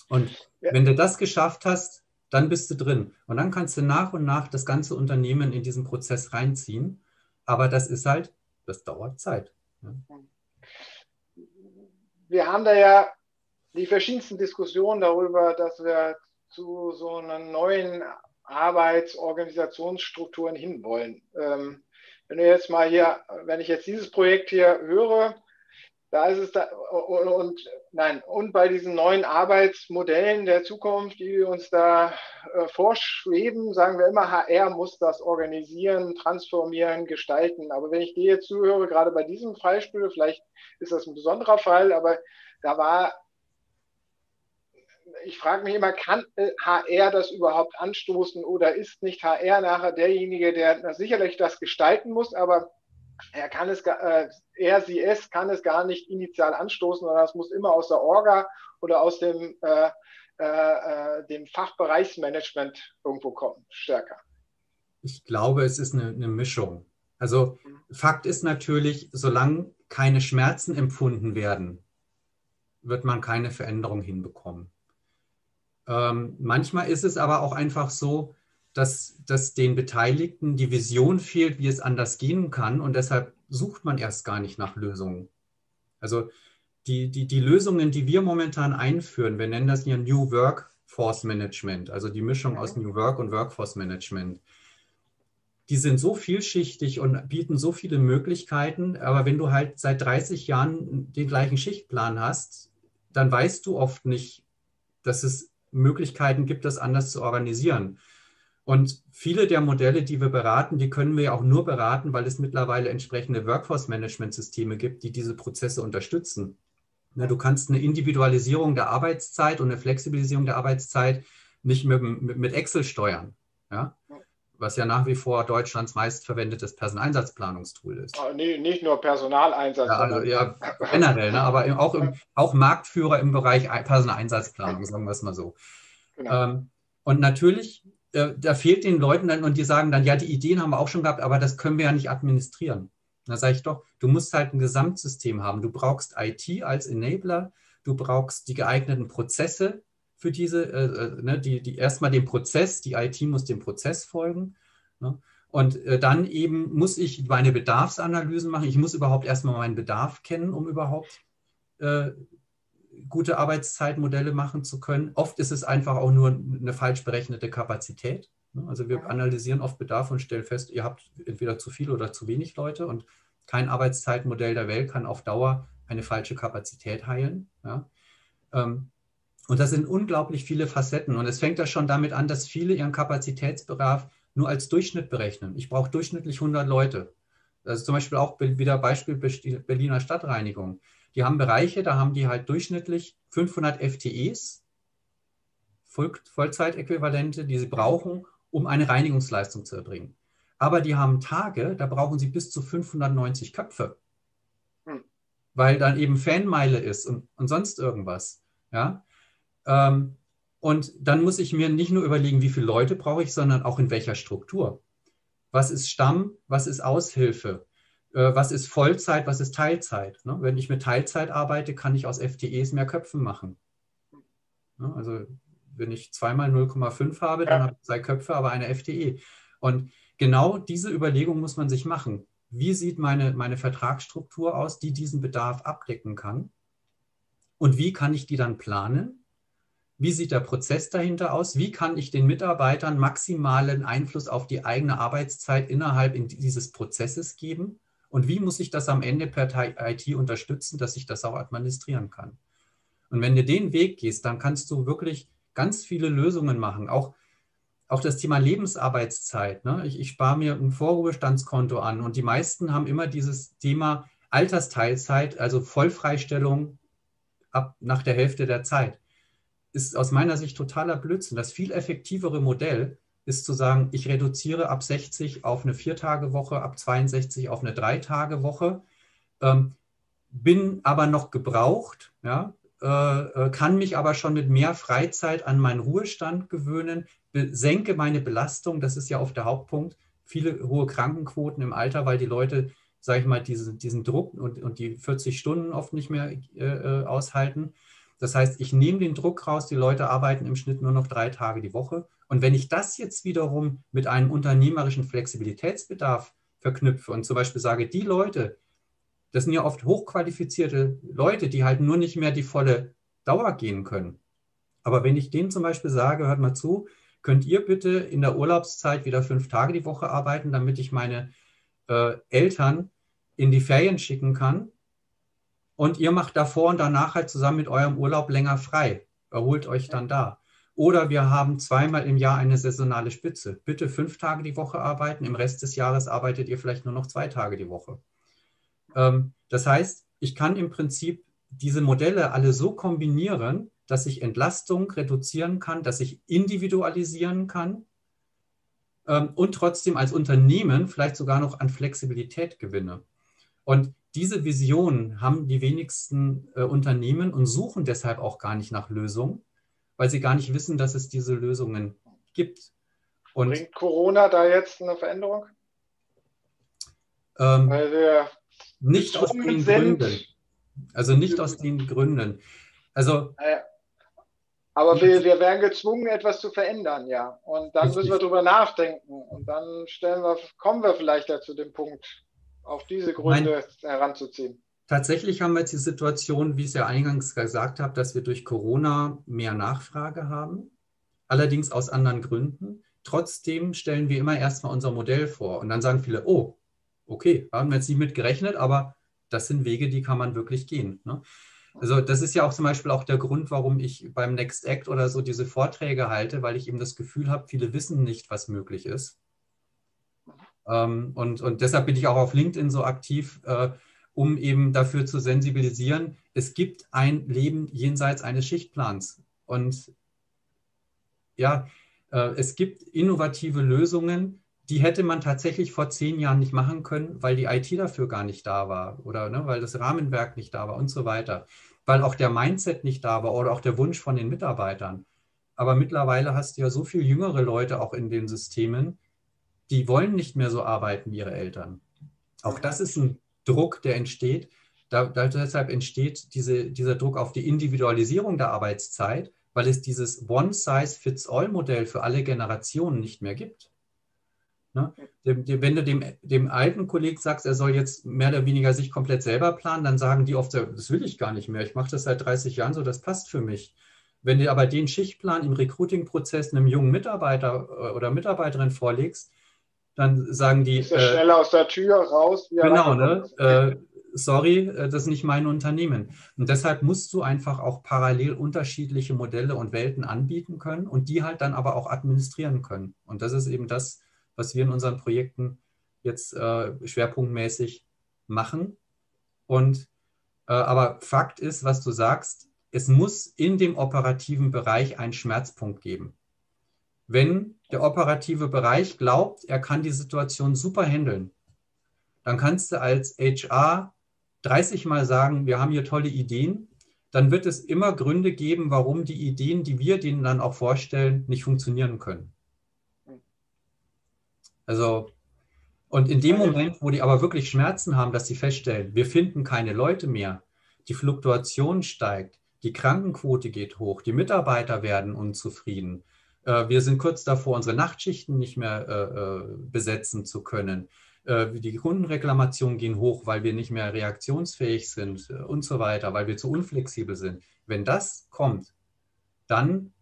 Und ja. wenn du das geschafft hast, dann bist du drin. Und dann kannst du nach und nach das ganze Unternehmen in diesen Prozess reinziehen. Aber das ist halt, das dauert Zeit. Ja wir haben da ja die verschiedensten Diskussionen darüber, dass wir zu so einer neuen Arbeitsorganisationsstrukturen hinwollen. Ähm, wenn du jetzt mal hier, wenn ich jetzt dieses Projekt hier höre, da ist es da und, und nein und bei diesen neuen Arbeitsmodellen der Zukunft, die uns da äh, vorschweben, sagen wir immer, HR muss das organisieren, transformieren, gestalten. Aber wenn ich dir jetzt zuhöre, gerade bei diesem Beispiel, vielleicht ist das ein besonderer Fall, aber da war, ich frage mich immer, kann HR das überhaupt anstoßen oder ist nicht HR nachher derjenige, der sicherlich das gestalten muss, aber er kann es, äh, er, sie, es kann es gar nicht initial anstoßen, sondern es muss immer aus der Orga oder aus dem, äh, äh, äh, dem Fachbereichsmanagement irgendwo kommen, stärker. Ich glaube, es ist eine, eine Mischung. Also mhm. Fakt ist natürlich, solange keine Schmerzen empfunden werden, wird man keine Veränderung hinbekommen. Ähm, manchmal ist es aber auch einfach so, dass, dass den Beteiligten die Vision fehlt, wie es anders gehen kann und deshalb sucht man erst gar nicht nach Lösungen. Also die, die, die Lösungen, die wir momentan einführen, wir nennen das ja New Workforce Management, also die Mischung aus New Work und Workforce Management. Die sind so vielschichtig und bieten so viele Möglichkeiten, aber wenn du halt seit 30 Jahren den gleichen Schichtplan hast, dann weißt du oft nicht, dass es Möglichkeiten gibt, das anders zu organisieren. Und viele der Modelle, die wir beraten, die können wir ja auch nur beraten, weil es mittlerweile entsprechende Workforce-Management-Systeme gibt, die diese Prozesse unterstützen. Ne, du kannst eine Individualisierung der Arbeitszeit und eine Flexibilisierung der Arbeitszeit nicht mit, mit Excel steuern. Ja? Was ja nach wie vor Deutschlands meistverwendetes Personaleinsatzplanungstool ist. Oh, nee, nicht nur Personaleinsatz. Ja, also, ja generell, ne? aber auch, im, auch Marktführer im Bereich Personaleinsatzplanung, sagen wir es mal so. Genau. Ähm, und natürlich da fehlt den Leuten dann und die sagen dann, ja, die Ideen haben wir auch schon gehabt, aber das können wir ja nicht administrieren. Da sage ich doch, du musst halt ein Gesamtsystem haben. Du brauchst IT als Enabler, du brauchst die geeigneten Prozesse für diese, äh, äh, ne, die, die erstmal den Prozess, die IT muss dem Prozess folgen. Ne? Und äh, dann eben muss ich meine Bedarfsanalysen machen. Ich muss überhaupt erstmal meinen Bedarf kennen, um überhaupt äh, gute Arbeitszeitmodelle machen zu können. Oft ist es einfach auch nur eine falsch berechnete Kapazität. Ne? Also wir analysieren oft Bedarf und stellen fest, ihr habt entweder zu viel oder zu wenig Leute und kein Arbeitszeitmodell der Welt kann auf Dauer eine falsche Kapazität heilen. Ja? Ähm, und das sind unglaublich viele Facetten. Und es fängt ja schon damit an, dass viele ihren Kapazitätsbedarf nur als Durchschnitt berechnen. Ich brauche durchschnittlich 100 Leute. Das ist zum Beispiel auch wieder Beispiel Berliner Stadtreinigung. Die haben Bereiche, da haben die halt durchschnittlich 500 FTEs, Voll Vollzeitäquivalente, die sie brauchen, um eine Reinigungsleistung zu erbringen. Aber die haben Tage, da brauchen sie bis zu 590 Köpfe, hm. weil dann eben Fanmeile ist und, und sonst irgendwas. Ja? Ähm, und dann muss ich mir nicht nur überlegen, wie viele Leute brauche ich, sondern auch in welcher Struktur. Was ist Stamm, was ist Aushilfe? Äh, was ist Vollzeit, was ist Teilzeit. Ne? Wenn ich mit Teilzeit arbeite, kann ich aus FTEs mehr Köpfen machen. Ne? Also wenn ich zweimal 0,5 habe, dann habe ich zwei Köpfe, aber eine FTE. Und genau diese Überlegung muss man sich machen. Wie sieht meine, meine Vertragsstruktur aus, die diesen Bedarf abdecken kann? Und wie kann ich die dann planen? Wie sieht der Prozess dahinter aus? Wie kann ich den Mitarbeitern maximalen Einfluss auf die eigene Arbeitszeit innerhalb dieses Prozesses geben? Und wie muss ich das am Ende per IT unterstützen, dass ich das auch administrieren kann? Und wenn du den Weg gehst, dann kannst du wirklich ganz viele Lösungen machen. Auch, auch das Thema Lebensarbeitszeit. Ne? Ich, ich spare mir ein Vorruhestandskonto an und die meisten haben immer dieses Thema Altersteilzeit, also Vollfreistellung ab nach der Hälfte der Zeit. Ist aus meiner Sicht totaler Blödsinn. Das viel effektivere Modell ist zu sagen, ich reduziere ab 60 auf eine Vier-Tage-Woche, ab 62 auf eine Drei-Tage-Woche, ähm, bin aber noch gebraucht, ja, äh, äh, kann mich aber schon mit mehr Freizeit an meinen Ruhestand gewöhnen, senke meine Belastung, das ist ja oft der Hauptpunkt, viele hohe Krankenquoten im Alter, weil die Leute, sage ich mal, diese, diesen Druck und, und die 40 Stunden oft nicht mehr äh, äh, aushalten. Das heißt, ich nehme den Druck raus, die Leute arbeiten im Schnitt nur noch drei Tage die Woche und wenn ich das jetzt wiederum mit einem unternehmerischen Flexibilitätsbedarf verknüpfe und zum Beispiel sage, die Leute, das sind ja oft hochqualifizierte Leute, die halt nur nicht mehr die volle Dauer gehen können. Aber wenn ich denen zum Beispiel sage, hört mal zu, könnt ihr bitte in der Urlaubszeit wieder fünf Tage die Woche arbeiten, damit ich meine äh, Eltern in die Ferien schicken kann. Und ihr macht davor und danach halt zusammen mit eurem Urlaub länger frei. Erholt euch dann da. Oder wir haben zweimal im Jahr eine saisonale Spitze. Bitte fünf Tage die Woche arbeiten, im Rest des Jahres arbeitet ihr vielleicht nur noch zwei Tage die Woche. Ähm, das heißt, ich kann im Prinzip diese Modelle alle so kombinieren, dass ich Entlastung reduzieren kann, dass ich individualisieren kann ähm, und trotzdem als Unternehmen vielleicht sogar noch an Flexibilität gewinne. Und diese Vision haben die wenigsten äh, Unternehmen und suchen deshalb auch gar nicht nach Lösungen, weil sie gar nicht wissen, dass es diese Lösungen gibt. Und Bringt Corona da jetzt eine Veränderung? Ähm, weil wir nicht aus den sind. Gründen. Also nicht aus den Gründen. Also. Aber wir, wir werden gezwungen, etwas zu verändern, ja. Und dann richtig. müssen wir darüber nachdenken. Und dann stellen wir, kommen wir vielleicht ja zu dem Punkt, auf diese Gründe Nein. heranzuziehen. Tatsächlich haben wir jetzt die Situation, wie ich es ja eingangs gesagt habe, dass wir durch Corona mehr Nachfrage haben, allerdings aus anderen Gründen. Trotzdem stellen wir immer erstmal unser Modell vor und dann sagen viele, oh, okay, haben wir jetzt nicht mit gerechnet, aber das sind Wege, die kann man wirklich gehen. Ne? Also das ist ja auch zum Beispiel auch der Grund, warum ich beim Next Act oder so diese Vorträge halte, weil ich eben das Gefühl habe, viele wissen nicht, was möglich ist. Ähm, und, und deshalb bin ich auch auf LinkedIn so aktiv, äh, um eben dafür zu sensibilisieren, es gibt ein Leben jenseits eines Schichtplans. Und ja, äh, es gibt innovative Lösungen, die hätte man tatsächlich vor zehn Jahren nicht machen können, weil die IT dafür gar nicht da war oder ne, weil das Rahmenwerk nicht da war und so weiter, weil auch der Mindset nicht da war oder auch der Wunsch von den Mitarbeitern. Aber mittlerweile hast du ja so viele jüngere Leute auch in den Systemen, die wollen nicht mehr so arbeiten wie ihre Eltern. Auch das ist ein Druck, der entsteht. Da, deshalb entsteht diese, dieser Druck auf die Individualisierung der Arbeitszeit, weil es dieses One-Size-Fits-All-Modell für alle Generationen nicht mehr gibt. Ne? Wenn du dem, dem alten Kollegen sagst, er soll jetzt mehr oder weniger sich komplett selber planen, dann sagen die oft, das will ich gar nicht mehr. Ich mache das seit 30 Jahren so, das passt für mich. Wenn du aber den Schichtplan im Recruiting-Prozess einem jungen Mitarbeiter äh, oder Mitarbeiterin vorlegst, dann sagen die. Ist er äh, schnell aus der Tür raus? Genau, ne? Äh, sorry, äh, das ist nicht mein Unternehmen. Und deshalb musst du einfach auch parallel unterschiedliche Modelle und Welten anbieten können und die halt dann aber auch administrieren können. Und das ist eben das, was wir in unseren Projekten jetzt äh, schwerpunktmäßig machen. Und äh, aber Fakt ist, was du sagst, es muss in dem operativen Bereich einen Schmerzpunkt geben. Wenn der operative Bereich glaubt, er kann die Situation super handeln, dann kannst du als HR 30 Mal sagen, wir haben hier tolle Ideen, dann wird es immer Gründe geben, warum die Ideen, die wir denen dann auch vorstellen, nicht funktionieren können. Also, und in dem Moment, wo die aber wirklich Schmerzen haben, dass sie feststellen, wir finden keine Leute mehr, die Fluktuation steigt, die Krankenquote geht hoch, die Mitarbeiter werden unzufrieden, wir sind kurz davor, unsere Nachtschichten nicht mehr äh, äh besetzen zu können. Äh, die Kundenreklamationen gehen hoch, weil wir nicht mehr reaktionsfähig sind äh, und so weiter, weil wir zu unflexibel sind. Wenn das kommt, dann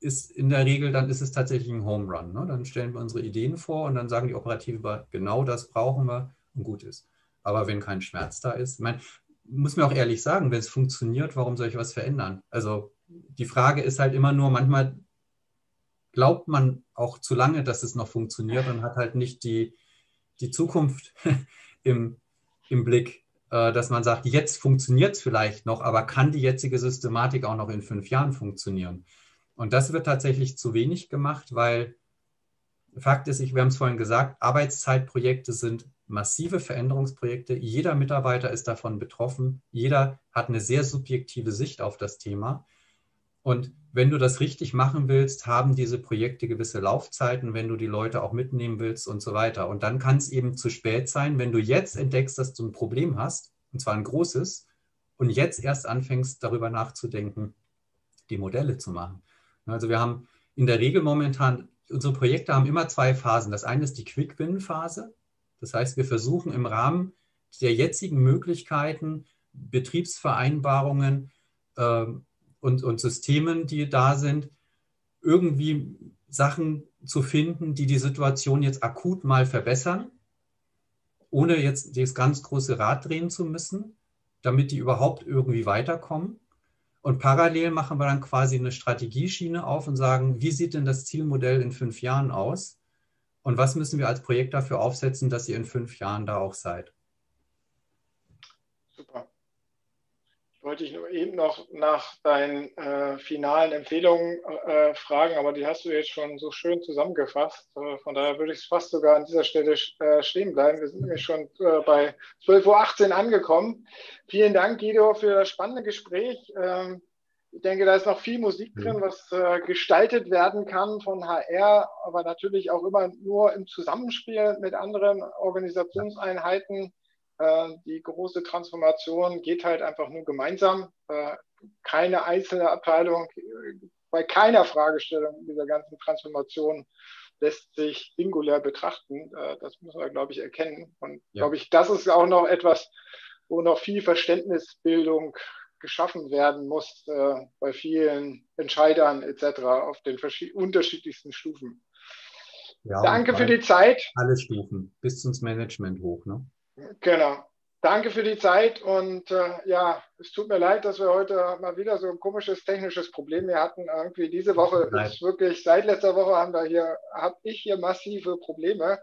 ist in der Regel, dann ist es tatsächlich ein Home Run. Ne? Dann stellen wir unsere Ideen vor und dann sagen die Operative, genau das brauchen wir und gut ist. Aber wenn kein Schmerz da ist, ich muss mir auch ehrlich sagen, wenn es funktioniert, warum soll ich was verändern? Also die Frage ist halt immer nur, manchmal glaubt man auch zu lange, dass es noch funktioniert und hat halt nicht die, die Zukunft im, im Blick, äh, dass man sagt, jetzt funktioniert es vielleicht noch, aber kann die jetzige Systematik auch noch in fünf Jahren funktionieren? Und das wird tatsächlich zu wenig gemacht, weil Fakt ist, wir haben es vorhin gesagt, Arbeitszeitprojekte sind massive Veränderungsprojekte. Jeder Mitarbeiter ist davon betroffen. Jeder hat eine sehr subjektive Sicht auf das Thema. Und wenn du das richtig machen willst, haben diese Projekte gewisse Laufzeiten, wenn du die Leute auch mitnehmen willst und so weiter. Und dann kann es eben zu spät sein, wenn du jetzt entdeckst, dass du ein Problem hast, und zwar ein großes, und jetzt erst anfängst, darüber nachzudenken, die Modelle zu machen. Also wir haben in der Regel momentan, unsere Projekte haben immer zwei Phasen. Das eine ist die Quick-Win-Phase. Das heißt, wir versuchen im Rahmen der jetzigen Möglichkeiten, Betriebsvereinbarungen äh, und, und Systemen, die da sind, irgendwie Sachen zu finden, die die Situation jetzt akut mal verbessern, ohne jetzt das ganz große Rad drehen zu müssen, damit die überhaupt irgendwie weiterkommen. Und parallel machen wir dann quasi eine Strategieschiene auf und sagen, wie sieht denn das Zielmodell in fünf Jahren aus? Und was müssen wir als Projekt dafür aufsetzen, dass ihr in fünf Jahren da auch seid? Super. Ich wollte dich nur eben noch nach deinen äh, finalen Empfehlungen äh, fragen, aber die hast du jetzt schon so schön zusammengefasst. Äh, von daher würde ich fast sogar an dieser Stelle äh, stehen bleiben. Wir sind nämlich schon äh, bei 12.18 Uhr angekommen. Vielen Dank, Guido, für das spannende Gespräch. Ähm, ich denke, da ist noch viel Musik drin, was äh, gestaltet werden kann von HR, aber natürlich auch immer nur im Zusammenspiel mit anderen Organisationseinheiten die große Transformation geht halt einfach nur gemeinsam. Äh, keine einzelne Abteilung, bei keiner Fragestellung dieser ganzen Transformation lässt sich singulär betrachten. Äh, das müssen wir, glaube ich, erkennen. Und ja. glaube ich, das ist auch noch etwas, wo noch viel Verständnisbildung geschaffen werden muss bei vielen Entscheidern etc. auf den unterschiedlichsten Stufen. Ja, Danke für die Zeit. Alle Stufen, bis ins Management hoch. Ne? Genau. Danke für die Zeit und äh, ja, es tut mir leid, dass wir heute mal wieder so ein komisches technisches Problem hier hatten. Irgendwie diese Woche ist wirklich, seit letzter Woche haben wir hier, habe ich hier massive Probleme.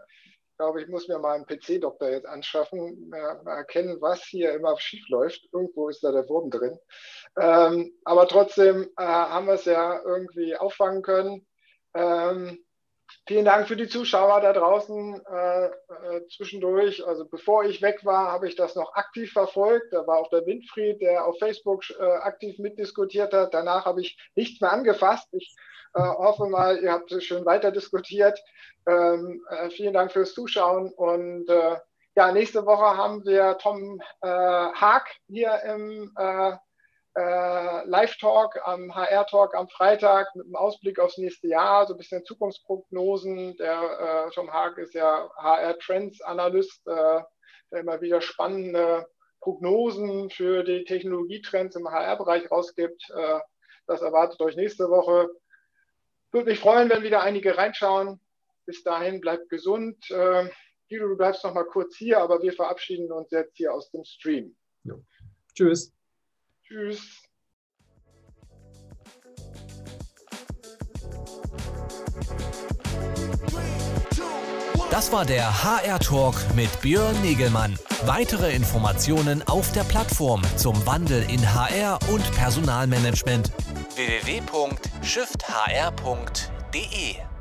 Ich glaube, ich muss mir mal einen PC-Doktor jetzt anschaffen, mal erkennen, was hier immer schief läuft. Irgendwo ist da der Wurm drin. Ähm, aber trotzdem äh, haben wir es ja irgendwie auffangen können. Ähm, Vielen Dank für die Zuschauer da draußen äh, äh, zwischendurch. Also bevor ich weg war, habe ich das noch aktiv verfolgt. Da war auch der Winfried, der auf Facebook äh, aktiv mitdiskutiert hat. Danach habe ich nichts mehr angefasst. Ich äh, hoffe mal, ihr habt schön weiter diskutiert. Ähm, äh, vielen Dank fürs Zuschauen und äh, ja, nächste Woche haben wir Tom Haag hier im äh, Live-Talk am HR-Talk am Freitag mit einem Ausblick aufs nächste Jahr, so ein bisschen Zukunftsprognosen. Der äh, Tom Haag ist ja HR-Trends-Analyst, äh, der immer wieder spannende Prognosen für die Technologietrends im HR-Bereich rausgibt. Äh, das erwartet euch nächste Woche. Würde mich freuen, wenn wieder einige reinschauen. Bis dahin bleibt gesund. Äh, Guido, du bleibst noch mal kurz hier, aber wir verabschieden uns jetzt hier aus dem Stream. Ja. Tschüss. Tschüss. Das war der HR Talk mit Björn Negelmann. Weitere Informationen auf der Plattform zum Wandel in HR und Personalmanagement www.shifthr.de